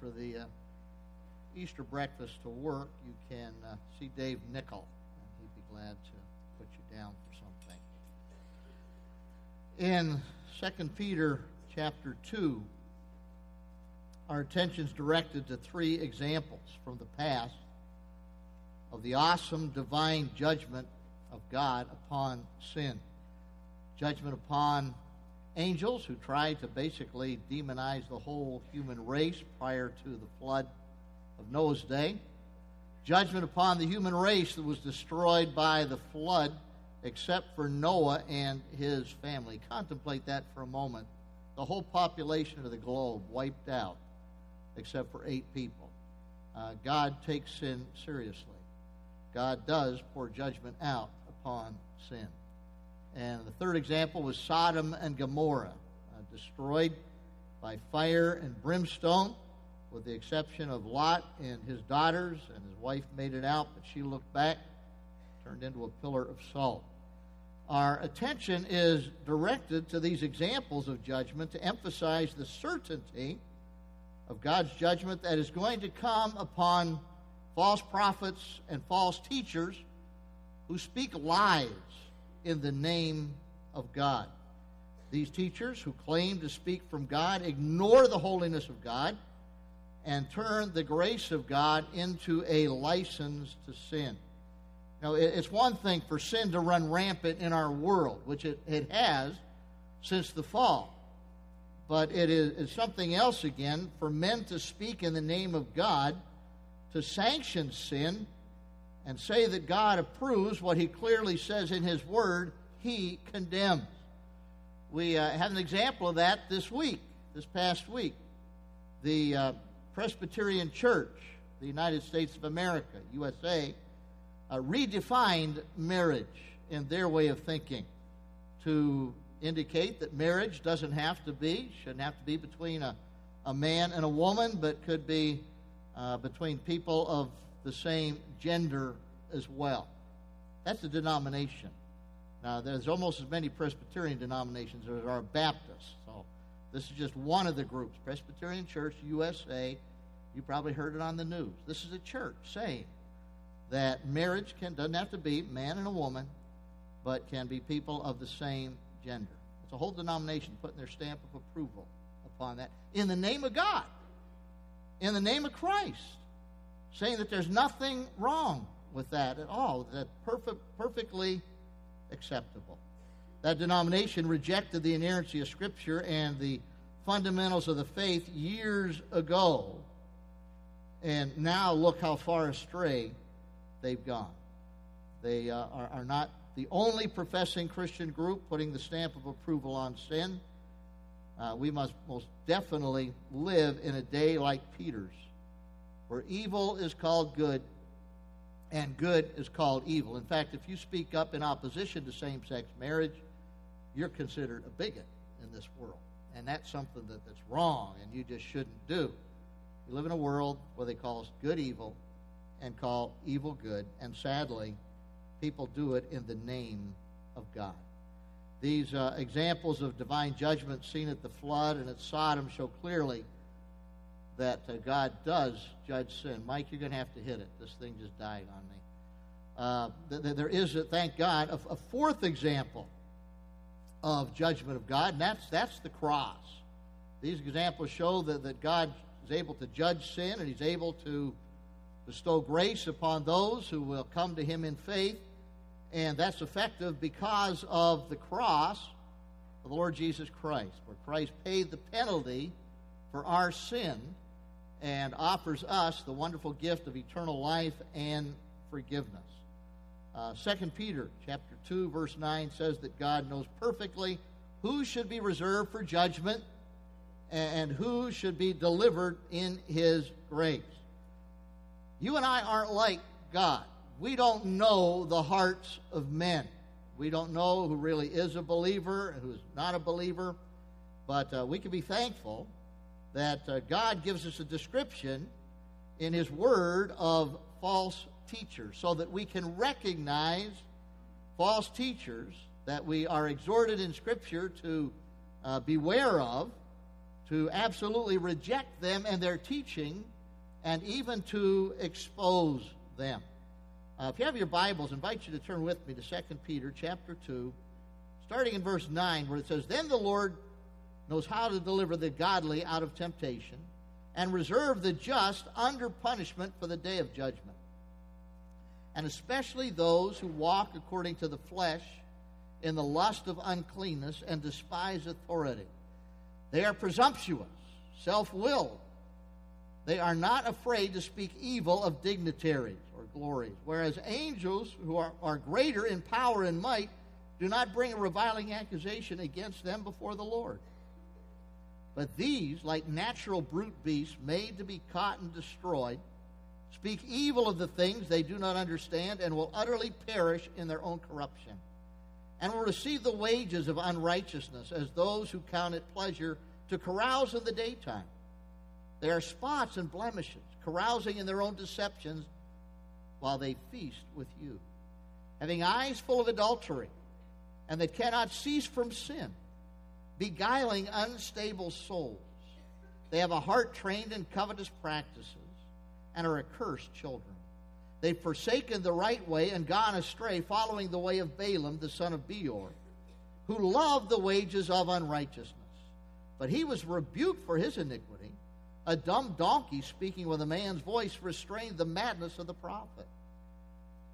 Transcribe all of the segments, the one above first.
for the uh, Easter breakfast to work, you can uh, see Dave Nickel, and he'd be glad to put you down for something. In 2 Peter chapter 2, our attention is directed to three examples from the past of the awesome divine judgment of God upon sin. Judgment upon angels who tried to basically demonize the whole human race prior to the flood of Noah's day. Judgment upon the human race that was destroyed by the flood, except for Noah and his family. Contemplate that for a moment. The whole population of the globe wiped out, except for eight people. Uh, God takes sin seriously. God does pour judgment out upon sin. And the third example was Sodom and Gomorrah, uh, destroyed by fire and brimstone, with the exception of Lot and his daughters, and his wife made it out, but she looked back, turned into a pillar of salt. Our attention is directed to these examples of judgment to emphasize the certainty of God's judgment that is going to come upon false prophets and false teachers who speak lies in the name of God. These teachers who claim to speak from God ignore the holiness of God and turn the grace of God into a license to sin. Now, it's one thing for sin to run rampant in our world, which it, it has since the fall. But it is something else again for men to speak in the name of God, to sanction sin, and say that God approves what he clearly says in his word, he condemns. We uh, had an example of that this week, this past week. The uh, Presbyterian Church, the United States of America, USA, uh, redefined marriage in their way of thinking to indicate that marriage doesn't have to be, shouldn't have to be between a, a man and a woman, but could be uh, between people of the same gender as well. That's a denomination. Now, there's almost as many Presbyterian denominations as there are Baptists. So, this is just one of the groups. Presbyterian Church USA. You probably heard it on the news. This is a church saying that marriage can, doesn't have to be man and a woman, but can be people of the same gender. It's a whole denomination putting their stamp of approval upon that in the name of God, in the name of Christ saying that there's nothing wrong with that at all, that perfect, perfectly acceptable. That denomination rejected the inerrancy of Scripture and the fundamentals of the faith years ago, and now look how far astray they've gone. They uh, are, are not the only professing Christian group putting the stamp of approval on sin. Uh, we must most definitely live in a day like Peter's where evil is called good and good is called evil. In fact, if you speak up in opposition to same sex marriage, you're considered a bigot in this world. And that's something that, that's wrong and you just shouldn't do. You live in a world where they call good evil and call evil good, and sadly, people do it in the name of God. These uh, examples of divine judgment seen at the flood and at Sodom show clearly that uh, God does judge sin. Mike, you're going to have to hit it. This thing just died on me. Uh, th- th- there is, uh, thank God, a, a, fourth example of judgment of God, and that's, that's the cross. These examples show that, that God is able to judge sin and He's able to bestow grace upon those who will come to Him in faith, and that's effective because of the cross of the Lord Jesus Christ, where Christ paid the penalty for our sin and offers us the wonderful gift of eternal life and forgiveness. Uh, 2 Peter chapter 2 verse 9 says that God knows perfectly who should be reserved for judgment and who should be delivered in his grace. You and I aren't like God. We don't know the hearts of men. We don't know who really is a believer and who's not a believer, but uh, we can be thankful that uh, God gives us a description in His Word of false teachers so that we can recognize false teachers that we are exhorted in Scripture to uh, beware of, to absolutely reject them and their teaching, and even to expose them. Uh, if you have your Bibles, I invite you to turn with me to 2 Peter chapter 2, starting in verse 9, where it says, Then the Lord knows how to deliver the godly out of temptation and reserve the just under punishment for the day of judgment. And especially those who walk according to the flesh in the lust of uncleanness and despise authority. They are presumptuous, self willed. They are not afraid to speak evil of dignitaries or glories, whereas angels who are, are greater in power and might do not bring a reviling accusation against them before the Lord. But these, like natural brute beasts made to be caught and destroyed, speak evil of the things they do not understand and will utterly perish in their own corruption, and will receive the wages of unrighteousness as those who count it pleasure to carouse in the daytime. They are spots and blemishes, carousing in their own deceptions while they feast with you, having eyes full of adultery, and that cannot cease from sin beguiling unstable souls. They have a heart trained in covetous practices and are accursed children. They've forsaken the right way and gone astray, following the way of Balaam, the son of Beor, who loved the wages of unrighteousness. But he was rebuked for his iniquity. A dumb donkey speaking with a man's voice restrained the madness of the prophet.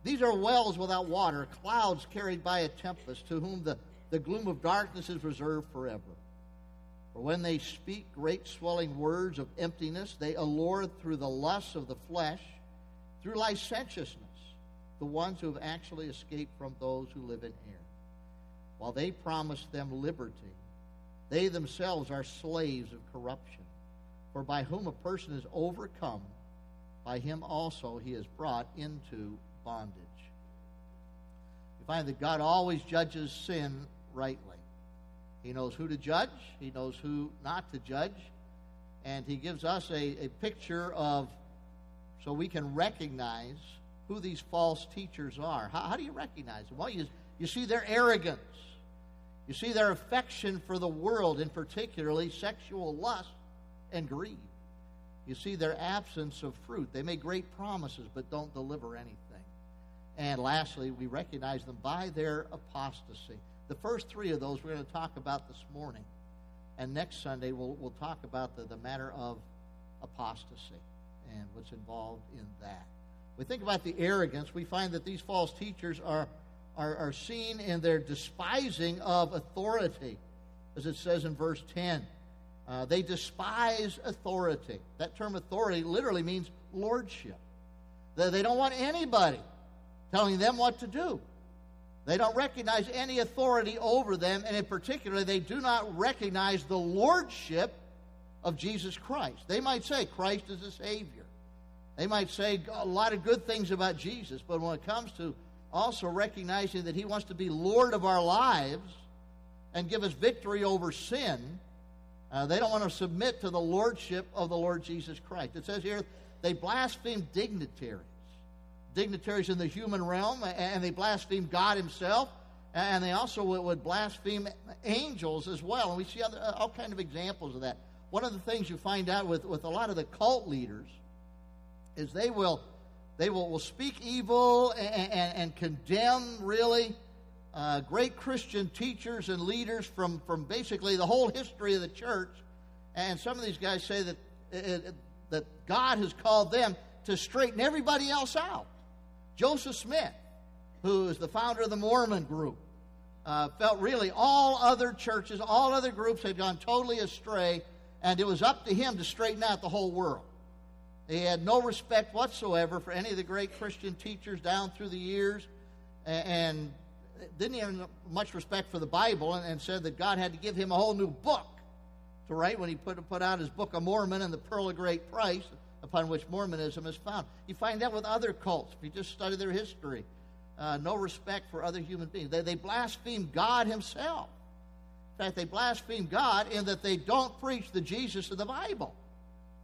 These are wells without water, clouds carried by a tempest, to whom the the gloom of darkness is reserved forever. For when they speak great swelling words of emptiness, they allure through the lusts of the flesh, through licentiousness, the ones who have actually escaped from those who live in error. While they promise them liberty, they themselves are slaves of corruption. For by whom a person is overcome, by him also he is brought into bondage. You find that God always judges sin rightly. He knows who to judge, He knows who not to judge, and He gives us a, a picture of so we can recognize who these false teachers are. How, how do you recognize them? Well, you, you see their arrogance. You see their affection for the world, and particularly sexual lust and greed. You see their absence of fruit. They make great promises but don't deliver anything. And lastly, we recognize them by their apostasy. The first three of those we're going to talk about this morning. And next Sunday, we'll, we'll talk about the, the matter of apostasy and what's involved in that. We think about the arrogance, we find that these false teachers are, are, are seen in their despising of authority, as it says in verse 10. Uh, they despise authority. That term authority literally means lordship. They, they don't want anybody telling them what to do. They don't recognize any authority over them, and in particular, they do not recognize the lordship of Jesus Christ. They might say Christ is a Savior. They might say a lot of good things about Jesus, but when it comes to also recognizing that He wants to be Lord of our lives and give us victory over sin, uh, they don't want to submit to the lordship of the Lord Jesus Christ. It says here they blaspheme dignitaries dignitaries in the human realm, and they blaspheme God Himself, and they also would blaspheme angels as well. And we see other, uh, all kinds of examples of that. One of the things you find out with, with a lot of the cult leaders is they will they will, will speak evil and, and, and condemn really uh, great Christian teachers and leaders from, from basically the whole history of the church. And some of these guys say that, it, that God has called them to straighten everybody else out. Joseph Smith, who is the founder of the Mormon group, uh, felt really all other churches, all other groups had gone totally astray, and it was up to him to straighten out the whole world. He had no respect whatsoever for any of the great Christian teachers down through the years, and didn't have much respect for the Bible, and, said that God had to give him a whole new book to write when he put, put out his Book of Mormon and the Pearl of Great Price upon which Mormonism is found. You find that with other cults if you just study their history. Uh, no respect for other human beings. They, they blaspheme God Himself. In fact, they blaspheme God in that they don't preach the Jesus of the Bible.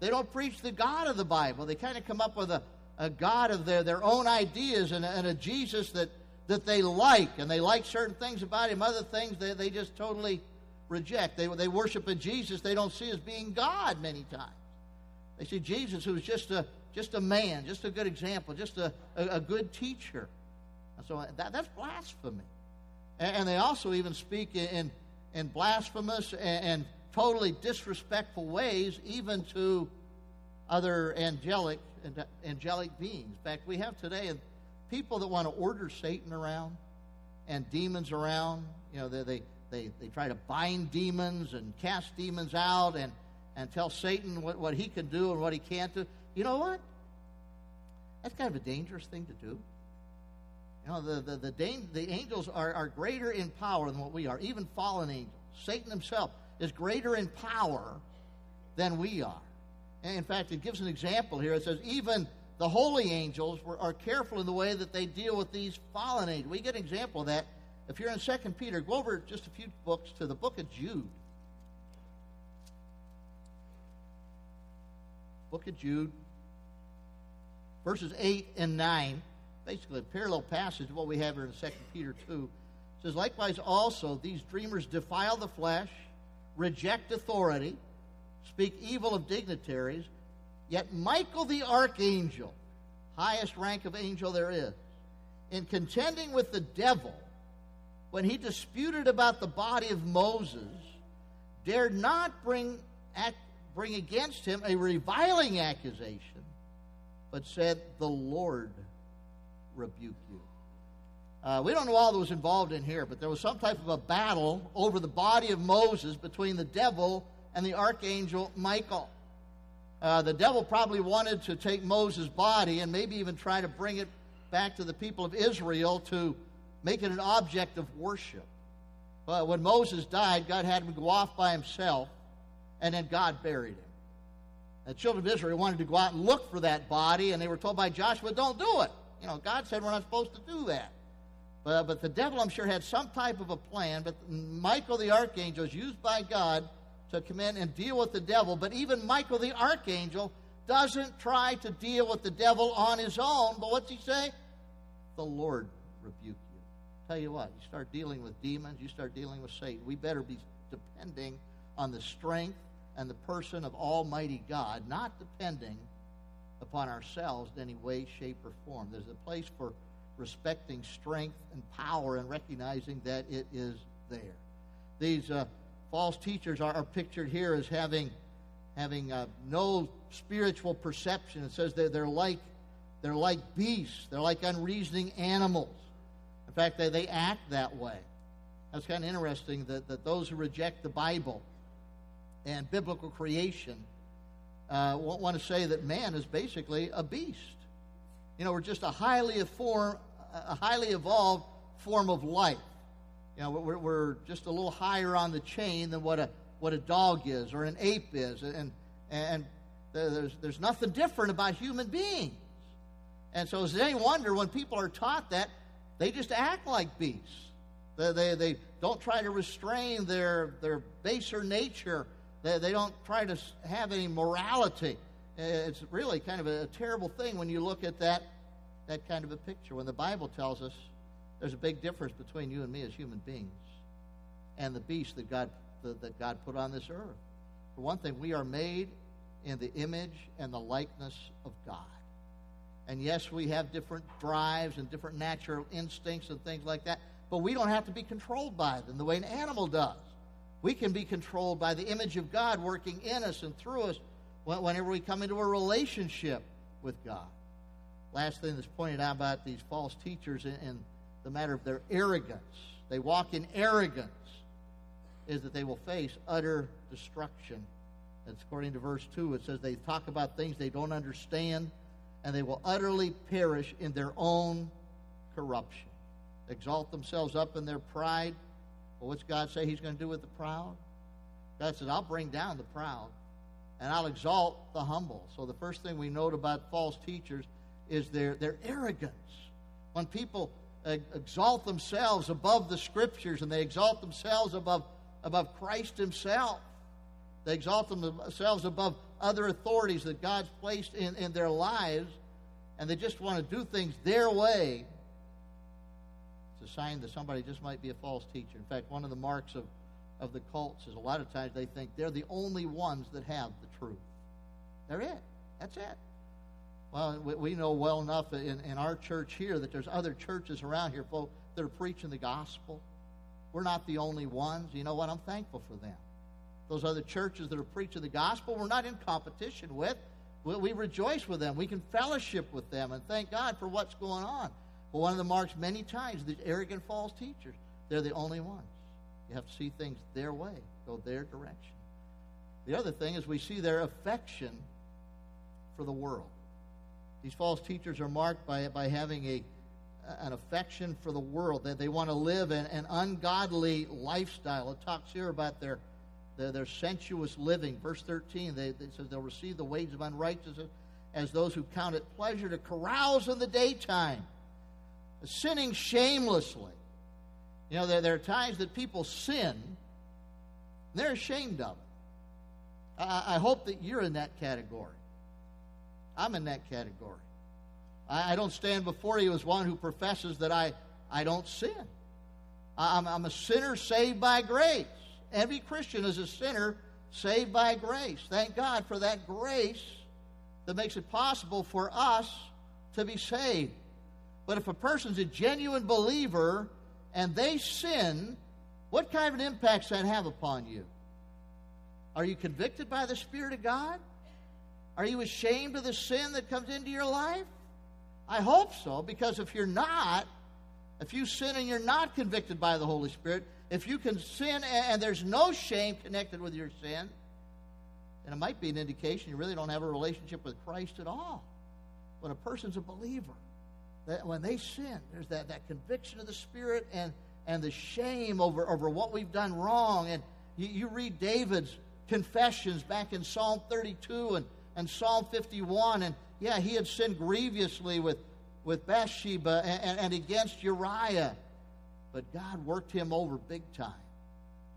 They don't preach the God of the Bible. They kind of come up with a, a God of their, their own ideas and a, and a Jesus that, that they like, and they like certain things about Him, other things they, they just totally reject. They, they worship a Jesus they don't see as being God many times. They see Jesus who's just a, just a man, just a good example, just a, a, a good teacher. And so that, that's blasphemy. And, and, they also even speak in, in blasphemous and, and totally disrespectful ways, even to other angelic angelic beings. In fact, we have today people that want to order Satan around and demons around. You know, they, they, they, they try to bind demons and cast demons out and, and tell Satan what, what he can do and what he can't do. You know what? That's kind of a dangerous thing to do. You know, the, the, the, the angels are, are greater in power than what we are, even fallen angels. Satan himself is greater in power than we are. And in fact, it gives an example here. It says, even the holy angels were, are careful in the way that they deal with these fallen angels. We get an example of that. If you're in 2 Peter, go over just a few books to the book of Jude. Book of Jude, verses 8 and 9. Basically, a parallel passage of what we have here in 2 Peter 2. It says, Likewise, also, these dreamers defile the flesh, reject authority speak evil of dignitaries, yet Michael the archangel, highest rank of angel there is, in contending with the devil, when he disputed about the body of Moses, dared not bring, act, bring against him a reviling accusation, but said, The Lord rebuke you. Uh, we don't know all that was involved in here, but there was some type of a battle over the body of Moses between the devil and the archangel Michael. Uh, the devil probably wanted to take Moses' body and maybe even try to bring it back to the people of Israel to make it an object of worship. But when Moses died, God had him go off by himself, and then God buried him. The children of Israel wanted to go out and look for that body, and they were told by Joshua, don't do it. You know, God said we're not supposed to do that. But, but the devil, I'm sure, had some type of a plan, but Michael the archangel is used by God to come in and deal with the devil. But even Michael the archangel doesn't try to deal with the devil on his own. But what's he say? The Lord rebuke you. Tell you what, you start dealing with demons, you start dealing with Satan. We better be depending on the strength and the person of Almighty God, not depending upon ourselves in any way, shape, or form. There's a place for respecting strength and power and recognizing that it is there. These uh, false teachers are, are pictured here as having having uh, no spiritual perception. It says that they're like they're like beasts. They're like unreasoning animals. In fact, they, they act that way. That's kind of interesting that, that those who reject the Bible and biblical creation uh, want to say that man is basically a beast. You know, we're just a highly, form, a highly evolved form of life. You know, we're, we're just a little higher on the chain than what a what a dog is or an ape is, and and there's there's nothing different about human beings. And so, is it any wonder when people are taught that they just act like beasts? They, they, they don't try to restrain their, their baser nature. They, they don't try to have any morality. It's really kind of a, a terrible thing when you look at that, that kind of a picture. When the Bible tells us there's a big difference between you and me as human beings and the beast that God, that God put on this earth. For one thing, we are made in the image and the likeness of God. And yes, we have different drives and different natural instincts and things like that, but we don't have to be controlled by them the way an animal does. We can be controlled by the image of God working in us and through us whenever we come into a relationship with God. Last thing that's pointed out about these false teachers in, the matter of their arrogance. They walk in arrogance, is that they will face utter destruction. That's according to verse 2. It says they talk about things they don't understand, and they will utterly perish in their own corruption. Exalt themselves up in their pride. Well, what's God say He's going to do with the proud? God says, I'll bring down the proud, and I'll exalt the humble. So the first thing we note about false teachers is their, their arrogance. When people exalt themselves above the scriptures and they exalt themselves above, above Christ Himself. They exalt themselves above other authorities that God's placed in, in their lives, and they just want to do things their way. A sign that somebody just might be a false teacher. In fact, one of the marks of, of the cults is a lot of times they think they're the only ones that have the truth. They're it. That's it. Well, we know well enough in, in our church here that there's other churches around here, folks, that are preaching the gospel. We're not the only ones. You know what? I'm thankful for them. Those other churches that are preaching the gospel, we're not in competition with. We, we rejoice with them. We can fellowship with them and thank God for what's going on. But one of the marks many times, these arrogant false teachers, they're the only ones. You have to see things their way, go their direction. The other thing is we see their affection for the world. These false teachers are marked by, by having a, an affection for the world, that they want to live an, an ungodly lifestyle. It talks here about their, their, their sensuous living. Verse 13, they, it says they'll receive the wages of unrighteousness as those who count it pleasure to carouse in the daytime, sinning shamelessly. You know, there, there are times that people sin, they're ashamed of it. I, I hope that you're in that category. I'm in that category. I, I don't stand before you as one who professes that I, I don't sin. I'm, I'm a sinner saved by grace. Every Christian is a sinner saved by grace. Thank God for that grace that makes it possible for us to be saved. But if a person's a genuine believer and they sin, what kind of an impact does that have upon you? Are you convicted by the Spirit of God? Are you ashamed of the sin that comes into your life? I hope so, because if you're not, if you sin and you're not convicted by the Holy Spirit, if you can sin and there's no shame connected with your sin, then it might be an indication you really don't have a relationship with Christ at all. When a person's a believer, that when they sin, there's that, that conviction of the Spirit and, and the shame over, over what we've done wrong. And you, you read David's confessions back in Psalm 32 and and Psalm 51. And yeah, he had sinned grievously with, with Bathsheba and, and, and against Uriah. But God worked him over big time.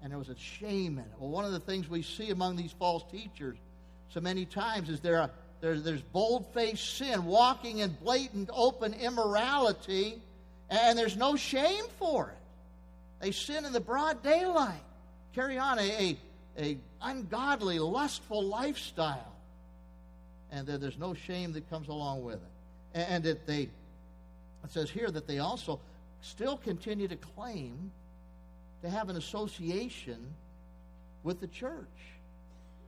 And there was a shame in it. Well, one of the things we see among these false teachers so many times is there a, there's, there's bold faced sin, walking in blatant, open immorality, and there's no shame for it. They sin in the broad daylight, carry on a, a, a ungodly, lustful lifestyle and that there's no shame that comes along with it. And that they, it says here that they also still continue to claim to have an association with the church.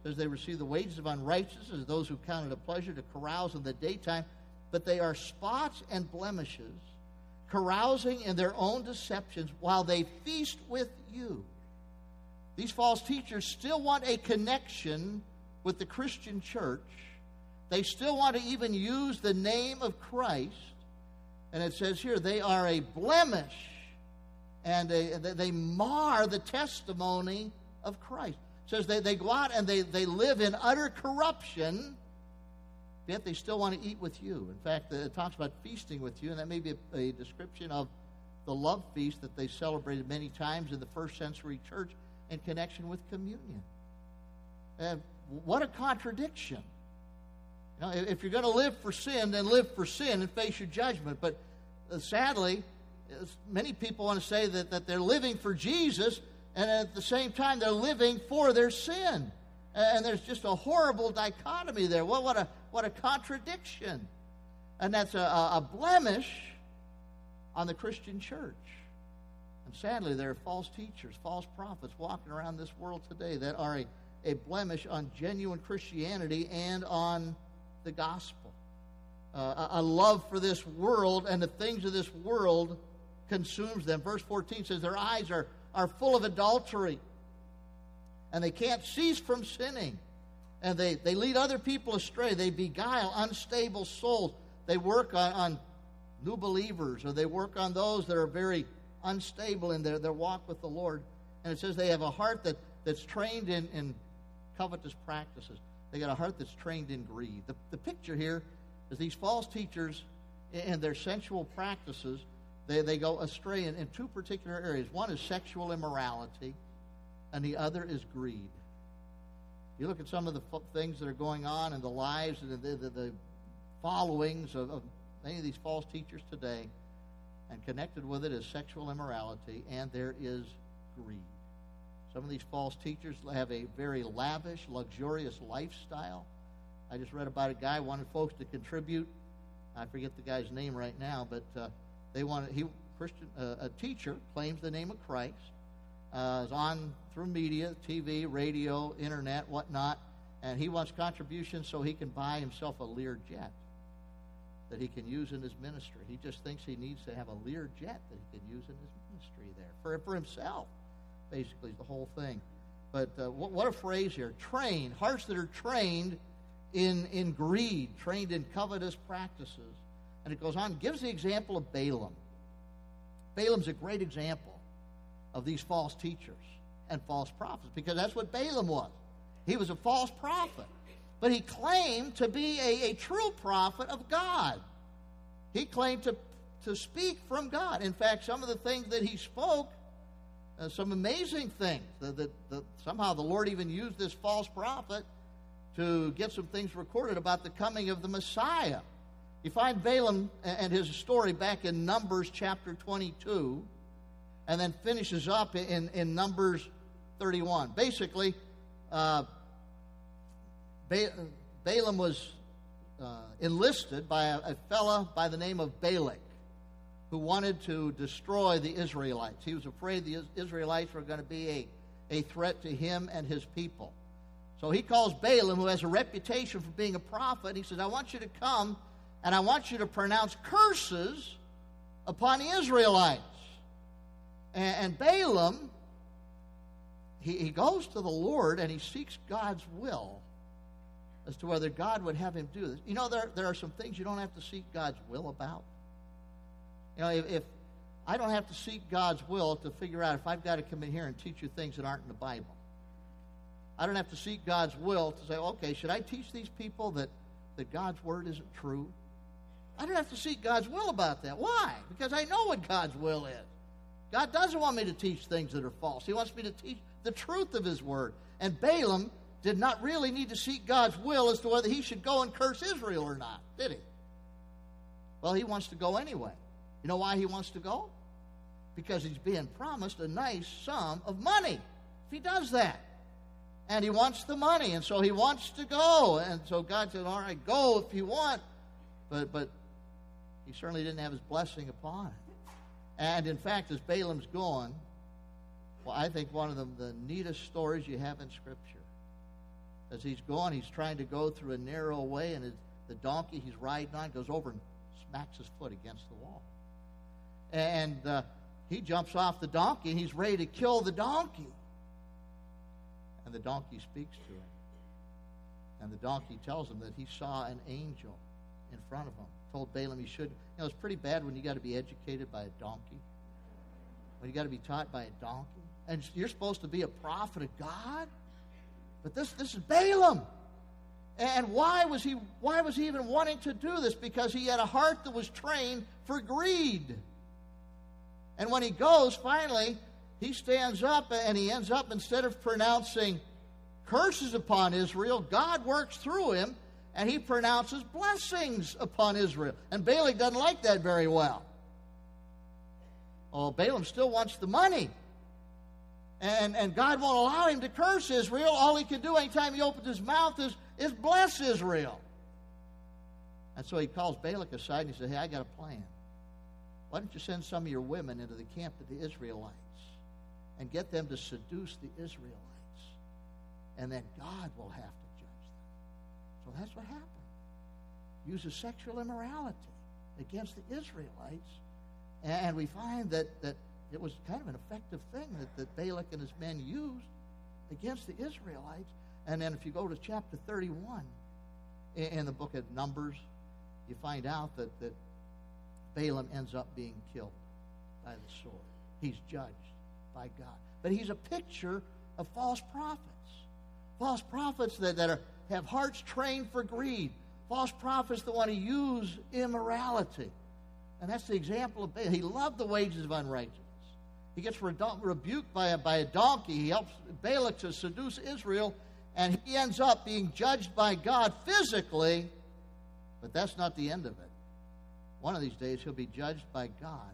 As they receive the wages of unrighteousness those who count it a pleasure to carouse in the daytime, but they are spots and blemishes, carousing in their own deceptions while they feast with you. These false teachers still want a connection with the Christian church they still want to even use the name of Christ. And it says here, they are a blemish and a, they mar the testimony of Christ. Says they, they go out and they, they live in utter corruption, yet they still want to eat with you. In fact, it talks about feasting with you, and that may be a, a description of the love feast that they celebrated many times in the first century church in connection with communion. Uh, what a contradiction. You know, if you're going to live for sin, then live for sin and face your judgment. But uh, sadly, many people want to say that, that they're living for Jesus, and at the same time, they're living for their sin. And there's just a horrible dichotomy there. Well, what a, what a contradiction. And that's a, a blemish on the Christian church. And sadly, there are false teachers, false prophets walking around this world today that are a, a blemish on genuine Christianity and on the gospel. Uh, a love for this world and the things of this world consumes them. Verse 14 says, Their eyes are, are full of adultery, and they can't cease from sinning. And they, they lead other people astray. They beguile unstable souls. They work on, on new believers, or they work on those that are very unstable in their, their walk with the Lord. And it says they have a heart that, that's trained in, in covetous practices. They got a heart that's trained in greed. The, the picture here is these false teachers and their sensual practices, they, they go astray in, in two particular areas. One is sexual immorality, and the other is greed. You look at some of the f- things that are going on in the lives and the, the, the followings of, of many of these false teachers today, and connected with it is sexual immorality, and there is greed. Some of these false teachers have a very lavish, luxurious lifestyle. I just read about a guy wanted folks to contribute. I forget the guy's name right now, but uh, they wanted he Christian uh, a teacher claims the name of Christ, uh, is on through media, TV, radio, internet, whatnot, and he wants contributions so he can buy himself a Lear jet that he can use in his ministry. He just thinks he needs to have a Lear jet that he can use in his ministry there for for himself basically, the whole thing. But uh, what, what, a phrase here. Trained, hearts that are trained in, in greed, trained in covetous practices. And it goes on, gives the example of Balaam. Balaam's a great example of these false teachers and false prophets because that's what Balaam was. He was a false prophet. But he claimed to be a, a true prophet of God. He claimed to, to speak from God. In fact, some of the things that he spoke uh, some amazing things. That, somehow the Lord even used this false prophet to get some things recorded about the coming of the Messiah. You find Balaam and his story back in Numbers chapter 22, and then finishes up in, in Numbers 31. Basically, uh, Balaam was uh, enlisted by a, a fella by the name of Balak who wanted to destroy the Israelites. He was afraid the Israelites were going to be a, a threat to him and his people. So he calls Balaam, who has a reputation for being a prophet. He says, I want you to come and I want you to pronounce curses upon Israelites. And, and Balaam, he, he goes to the Lord and he seeks God's will as to whether God would have him do this. You know, there, there are some things you don't have to seek God's will about. You know, if, if I don't have to seek God's will to figure out if I've got to come in here and teach you things that aren't in the Bible. I don't have to seek God's will to say, okay, should I teach these people that, that God's word isn't true? I don't have to seek God's will about that. Why? Because I know what God's will is. God doesn't want me to teach things that are false. He wants me to teach the truth of His word. And Balaam did not really need to seek God's will as to whether he should go and curse Israel or not, did he? Well, he wants to go anyway. You know why he wants to go? Because he's being promised a nice sum of money if he does that. And he wants the money, and so he wants to go. And so God said, All right, go if you want. But, but he certainly didn't have his blessing upon it. And in fact, as Balaam's going, well, I think one of the, the neatest stories you have in Scripture. As he's going, he's trying to go through a narrow way, and his, the donkey he's riding on goes over and smacks his foot against the wall and uh, he jumps off the donkey and he's ready to kill the donkey. And the donkey speaks to him. And the donkey tells him that he saw an angel in front of him. Told Balaam he should. You know, it's pretty bad when you got to be educated by a donkey. When you got to be taught by a donkey. And you're supposed to be a prophet of God. But this, this is Balaam. And why was he why was he even wanting to do this? Because he had a heart that was trained for greed. And when he goes, finally, he stands up and he ends up, instead of pronouncing curses upon Israel, God works through him and he pronounces blessings upon Israel. And Balak doesn't like that very well. Oh, Balaam still wants the money. And, and God won't allow him to curse Israel. All he can do anytime he opens his mouth is, is bless Israel. And so he calls Balak aside and he says, Hey, I got a plan. Why don't you send some of your women into the camp of the Israelites and get them to seduce the Israelites? And then God will have to. So that's what happened. Uses sexual immorality against the Israelites. And we find that, that it was kind of an effective thing that, that Balak and his men used against the Israelites. And then if you go to chapter 31 in, in the book of Numbers, you find out that, that Balaam ends up being killed by the sword. He's judged by God. But he's a picture of false prophets. False prophets that, that are, have hearts trained for greed. False prophets that want to use immorality. And that's the example of Balaam. He loved the wages of unrighteousness. He gets rebuked by a, by a donkey. He helps Balak to seduce Israel, and he ends up being judged by God physically, but that's not the end of it. One of these days, he'll be judged by God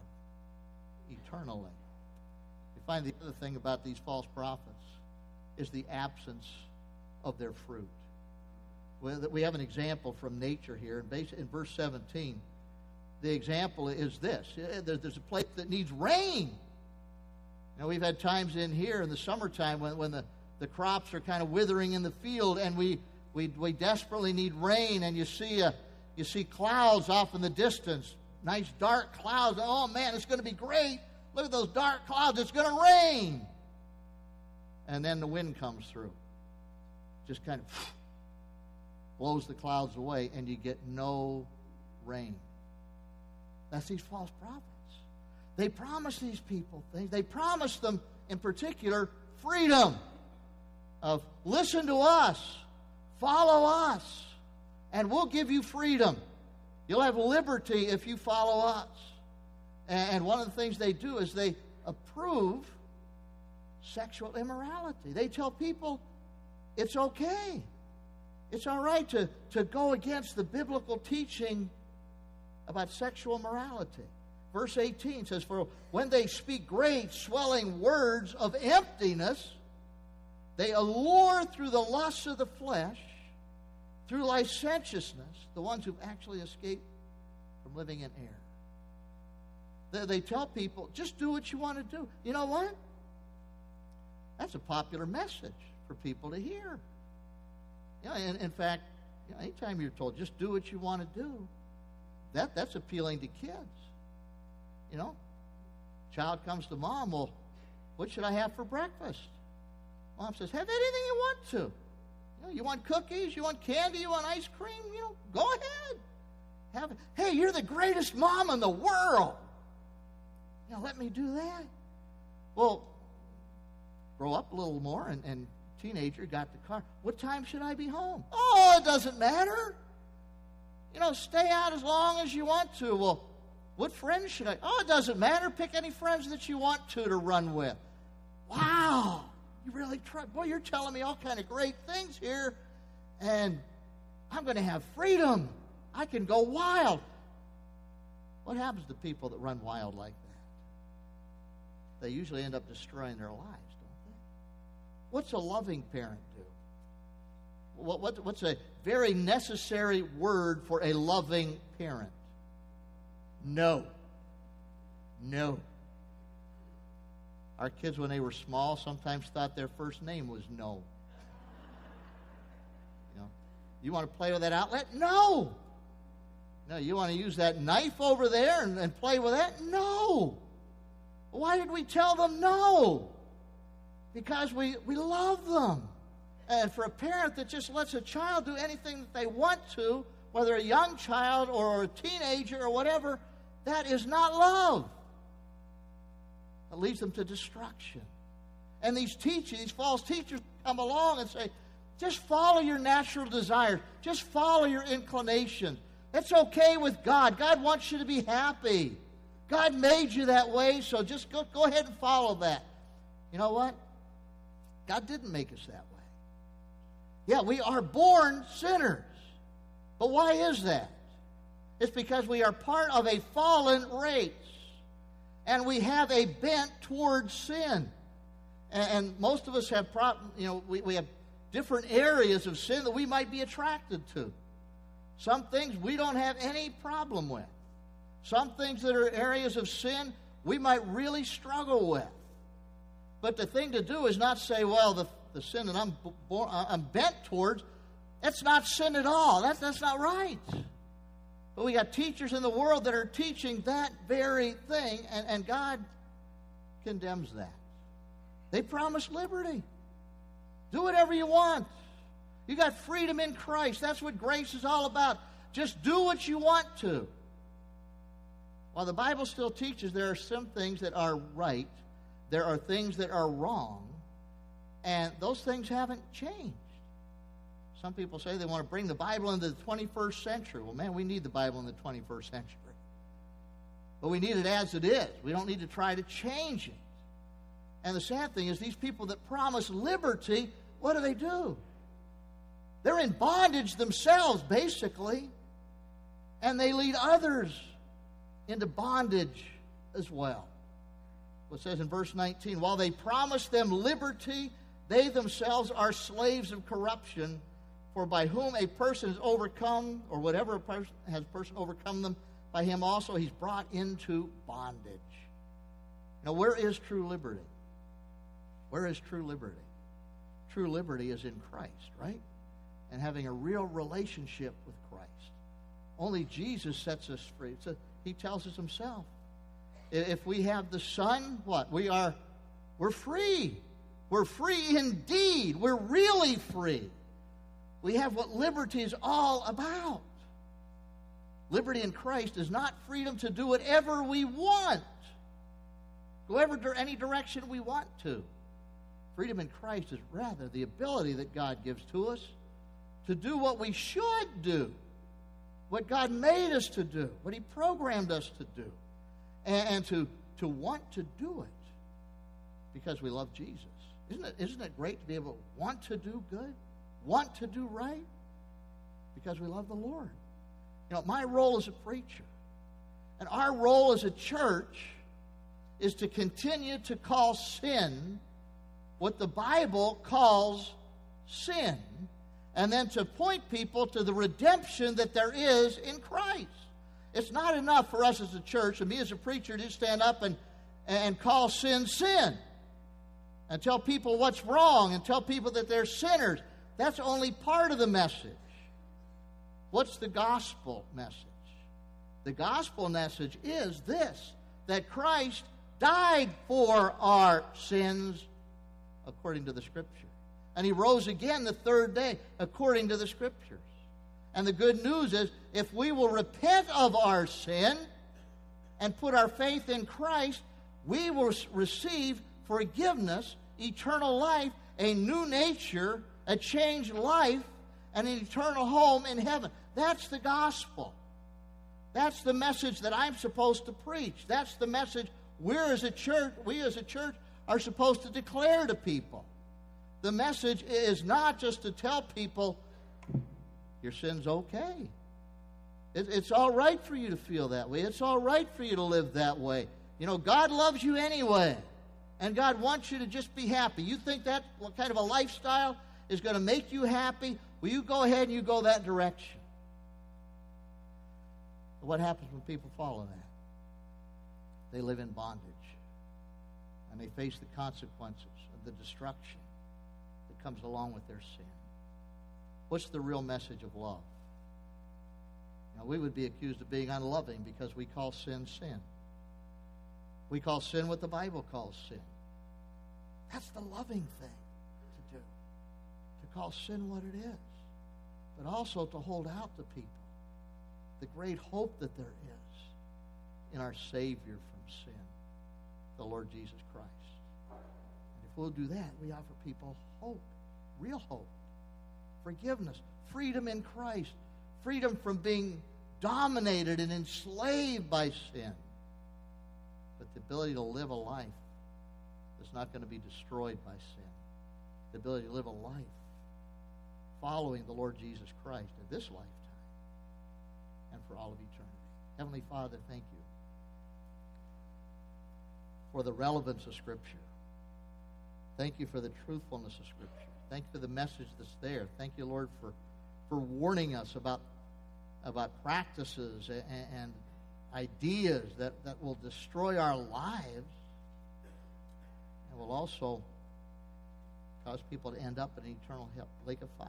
eternally. We find the other thing about these false prophets is the absence of their fruit. We have an example from nature here. In verse 17, the example is this eh, eh, there's a place that needs rain. Now, we've had times in here in the summertime when, when the, the crops are kind of withering in the field and we, we, we desperately need rain, and you see, a, you see clouds off in the distance, nice dark clouds. Oh, man, it's going to be great. Look at those dark clouds. It's going to rain. And then the wind comes through. Just kind of blows the clouds away, and you get no rain. That's these false prophets. They promise these people things. They promise them, in particular, freedom of listen to us, follow us, and we'll give you freedom. You'll have liberty if you follow us. And one of the things they do is they approve sexual immorality. They tell people it's okay. It's all right to, to go against the biblical teaching about sexual morality. Verse 18 says, For when they speak great, swelling words of emptiness, they allure through the lusts of the flesh, through licentiousness, the ones who've actually escaped from living in error. They, they tell people, just do what you want to do. You know what? That's a popular message for people to hear. In, in fact, you know, anytime you're told, just do what you want to do, that, that's appealing to kids. You know, child comes to mom, well, what should I have for breakfast? Mom says, have anything you want to. You, know, you want cookies? You want candy? You want ice cream? You know, go ahead. Have it. Hey, you're the greatest mom in the world. You know, let me do that. Well, grow up a little more and, and teenager got the car. What time should I be home? Oh, it doesn't matter. You know, stay out as long as you want to. Well, what friends should I? Oh, it doesn't matter. Pick any friends that you want to to run with. Wow, you really try. Boy, you're telling me all kind of great things here, and I'm going to have freedom. I can go wild. What happens to people that run wild like that? They usually end up destroying their lives. What's a loving parent do? What, what, what's a very necessary word for a loving parent? No. No. Our kids, when they were small, sometimes thought their first name was No. You know, you want to play with that outlet? No. No, you want to use that knife over there and, and play with that? No. Why did we tell them no? Because we, we love them. And for a parent that just lets a child do anything that they want to, whether a young child or a teenager or whatever, that is not love. It leads them to destruction. And these teachers, these false teachers, come along and say, just follow your natural desires, just follow your inclinations. It's okay with God. God wants you to be happy. God made you that way, so just go, go ahead and follow that. You know what? God didn't make us that way. Yeah, we are born sinners. But why is that? It's because we are part of a fallen race. And we have a bent towards sin. And, and most of us have problem, you know, we, we have different areas of sin that we might be attracted to. Some things we don't have any problem with. Some things that are areas of sin we might really struggle with. But the thing to do is not say, well, the, the sin that I'm, born, uh, I'm bent towards, that's not sin at all. That's, that's not right. But we got teachers in the world that are teaching that very thing, and, and God condemns that. They promise liberty. Do whatever you want. You got freedom in Christ. That's what grace is all about. Just do what you want to. While the Bible still teaches there are some things that are right, there are things that are wrong, and those things haven't changed. Some people say they want to bring the Bible into the 21st century. Well, man, we need the Bible in the 21st century. But we need it as it is. We don't need to try to change it. And the sad thing is, these people that promise liberty, what do they do? They're in bondage themselves, basically, and they lead others into bondage as well. What says in verse 19, while they promise them liberty, they themselves are slaves of corruption. For by whom a person is overcome, or whatever a person has person overcome them, by him also he's brought into bondage. Now, where is true liberty? Where is true liberty? True liberty is in Christ, right? And having a real relationship with Christ. Only Jesus sets us free. A, he tells us himself. If we have the Son, what? We are we're free. We're free indeed. We're really free. We have what liberty is all about. Liberty in Christ is not freedom to do whatever we want, go ever any direction we want to. Freedom in Christ is rather the ability that God gives to us to do what we should do, what God made us to do, what He programmed us to do, and, and to, to want to do it because we love Jesus. Isn't it, isn't it great to be able to want to do good, want to do right? Because we love the Lord. You know, my role as a preacher and our role as a church is to continue to call sin what the Bible calls sin, and then to point people to the redemption that there is in Christ. It's not enough for us as a church and me as a preacher to stand up and, and call sin sin and tell people what's wrong and tell people that they're sinners. That's only part of the message. What's the gospel message? The gospel message is this that Christ died for our sins according to the scripture. And he rose again the third day according to the scriptures. And the good news is if we will repent of our sin and put our faith in Christ, we will receive forgiveness, eternal life, a new nature, a changed life, and an eternal home in heaven. That's the gospel. That's the message that I'm supposed to preach. That's the message we're as a church, we as a church are supposed to declare to people. The message is not just to tell people your sin's okay. It's all right for you to feel that way. It's all right for you to live that way. You know, God loves you anyway. And God wants you to just be happy. You think that kind of a lifestyle is going to make you happy? Well, you go ahead and you go that direction. But what happens when people follow that? They live in bondage. And they face the consequences of the destruction that comes along with their sin. What's the real message of love? Now, we would be accused of being unloving because we call sin sin. We call sin what the Bible calls sin. That's the loving thing to do. To call sin what it is. But also to hold out to people the great hope that there is in our Savior from sin, the Lord Jesus Christ. And if we'll do that, we offer people hope, real hope, forgiveness, freedom in Christ, freedom from being dominated and enslaved by sin, but the ability to live a life that's not going to be destroyed by sin, the ability to live a life following the Lord Jesus Christ in this lifetime and for all of eternity. Heavenly Father, thank you for the relevance of Scripture. Thank you for the truthfulness of Scripture. Thank you for the message that's there. Thank you, Lord, for, for warning us about, about practices and, and ideas that, that will destroy our lives and will also cause people to end up in an eternal lake of fire.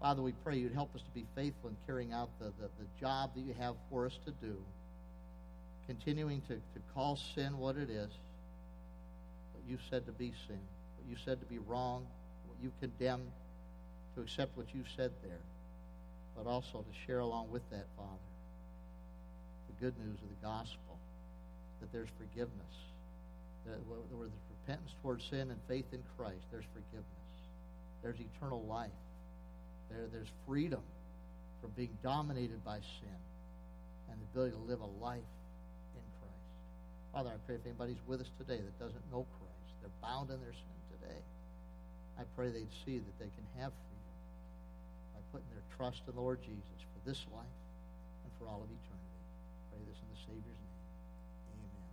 Father, we pray you'd help us to be faithful in carrying out the, the, the job that you have for us to do, continuing to, to call sin what it is, what you said to be sin, what you said to be wrong, what you condemned, to accept what you said there, but also to share along with that, Father, the good news of the gospel, that there's forgiveness, that where there's repentance towards sin and faith in Christ, there's forgiveness. There's eternal life there, there's freedom from being dominated by sin and the ability to live a life in Christ. Father, I pray if anybody's with us today that doesn't know Christ, they're bound in their sin today, I pray they'd see that they can have putting their trust in the Lord Jesus for this life and for all of eternity. Pray this in the Savior's name. Amen.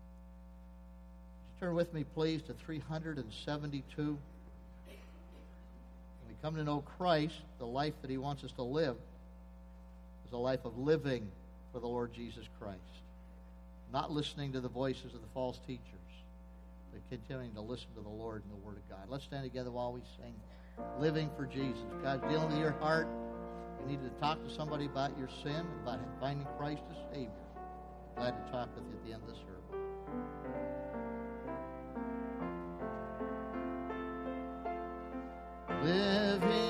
Turn with me, please, to 372. When we come to know Christ, the life that He wants us to live is a life of living for the Lord Jesus Christ, not listening to the voices of the false teachers, but continuing to listen to the Lord and the Word of God. Let's stand together while we sing Living for Jesus. God's dealing with your heart. You need to talk to somebody about your sin, about finding Christ as Savior. Glad to talk with you at the end of the service. living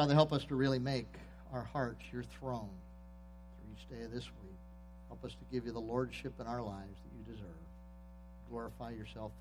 Father, help us to really make our hearts your throne through each day of this week. Help us to give you the lordship in our lives that you deserve. Glorify yourself